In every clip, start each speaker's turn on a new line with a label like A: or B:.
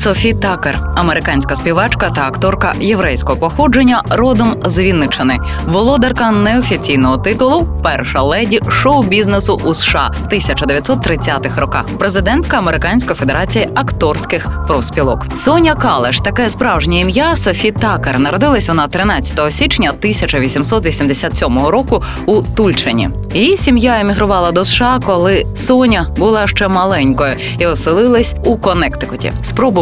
A: Софі Такер, американська співачка та акторка єврейського походження, родом з Вінничини, володарка неофіційного титулу Перша леді шоу-бізнесу у США в 1930-х роках, президентка Американської федерації акторських профспілок. Соня Калеш, таке справжнє ім'я Софі Такер. Народилась вона 13 січня 1887 року у Тульчині. Її сім'я емігрувала до США, коли Соня була ще маленькою і оселилась у Коннектикуті.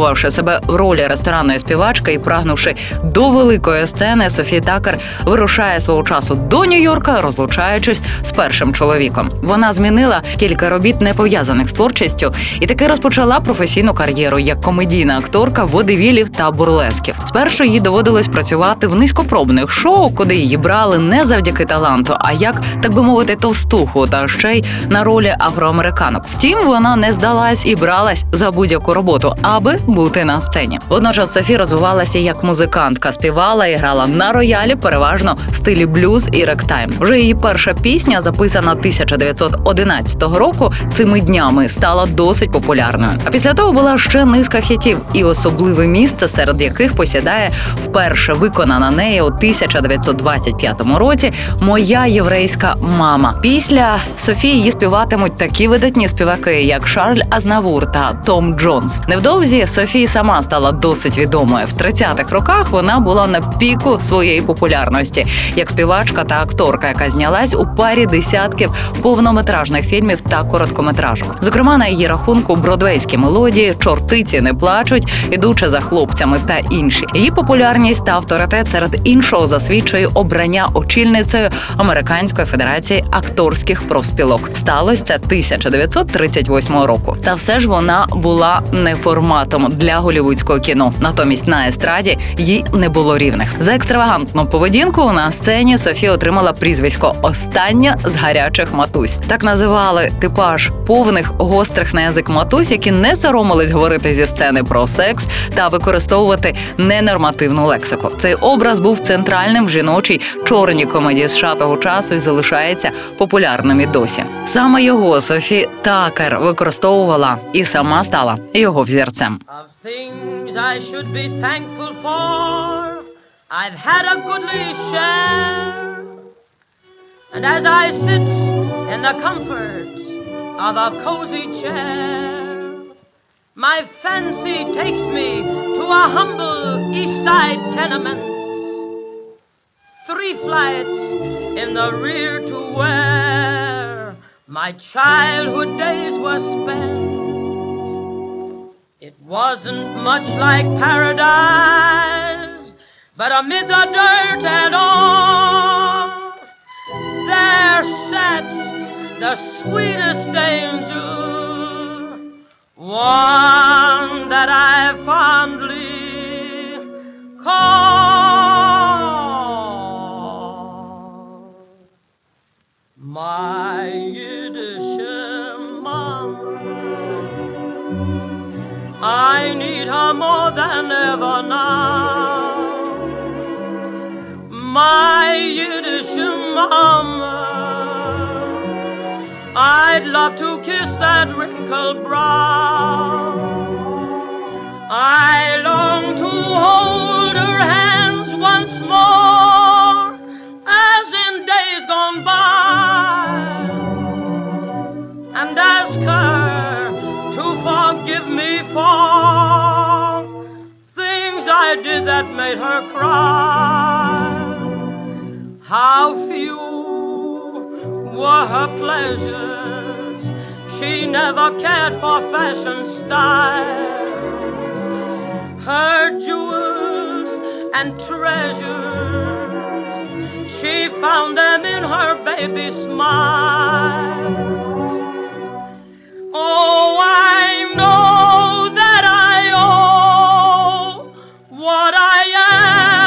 A: Спробувавши себе в ролі ресторанної співачки і прагнувши до великої сцени, Софія Такер вирушає свого часу до Нью-Йорка, розлучаючись з першим чоловіком. Вона змінила кілька робіт, не пов'язаних з творчістю, і таки розпочала професійну кар'єру як комедійна акторка водевілів та бурлесків. Спершу їй доводилось працювати в низькопробних шоу, куди її брали не завдяки таланту, а як так би мовити, товстуху та ще й на ролі афроамериканок. Втім, вона не здалась і бралась за будь-яку роботу, аби бути на сцені. Водночас Софі розвивалася як музикантка, співала і грала на роялі, переважно в стилі блюз і ректайм. Вже її перша пісня, записана 1911 року, цими днями стала досить популярною. А після того була ще низка хітів, і особливе місце, серед яких посідає вперше виконана нею у 1925 році Моя єврейська мама. Після Софії її співатимуть такі видатні співаки, як Шарль Азнавур та Том Джонс. Невдовзі Софія сама стала досить відомою. В 30-х роках вона була на піку своєї популярності як співачка та акторка, яка знялась у парі десятків повнометражних фільмів та короткометражок. Зокрема, на її рахунку бродвейські мелодії, чортиці не плачуть, ідучи за хлопцями та інші. Її популярність та авторитет серед іншого засвідчує обрання очільницею Американської федерації акторських профспілок. Сталося це 1938 року. Та все ж вона була не форматом для голівудського кіно. Натомість на естраді їй не було рівних. За екстравагантну поведінку на сцені Софія отримала прізвисько Остання з гарячих матусь. Так називали типаж повних гострих на язик матусь, які не соромились говорити зі сцени про секс та використовувати ненормативну лексику. Цей образ був центральним в жіночій чорній комедії США того часу і залишається популярним і досі. Саме його Софі Такер використовувала і сама стала його взірцем.
B: Of things I should be thankful for, I've had a goodly share. And as I sit in the comfort of a cozy chair, my fancy takes me to a humble east side tenement. Three flights in the rear to where my childhood days were spent. Wasn't much like paradise, but amid the dirt and all, there sat the sweetest angel, one that I fondly call my My Yiddish mama, I'd love to kiss that wrinkled brow. I long to hold her hands once more, as in days gone by, and ask her to forgive me for things I did that made her cry. How few were her pleasures. She never cared for fashion styles. Her jewels and treasures, she found them in her baby smiles. Oh, I know that I owe what I am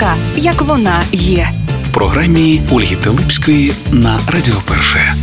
C: Жінка, як вона є.
D: в програмі Ольги Телипської на Радіо Перше.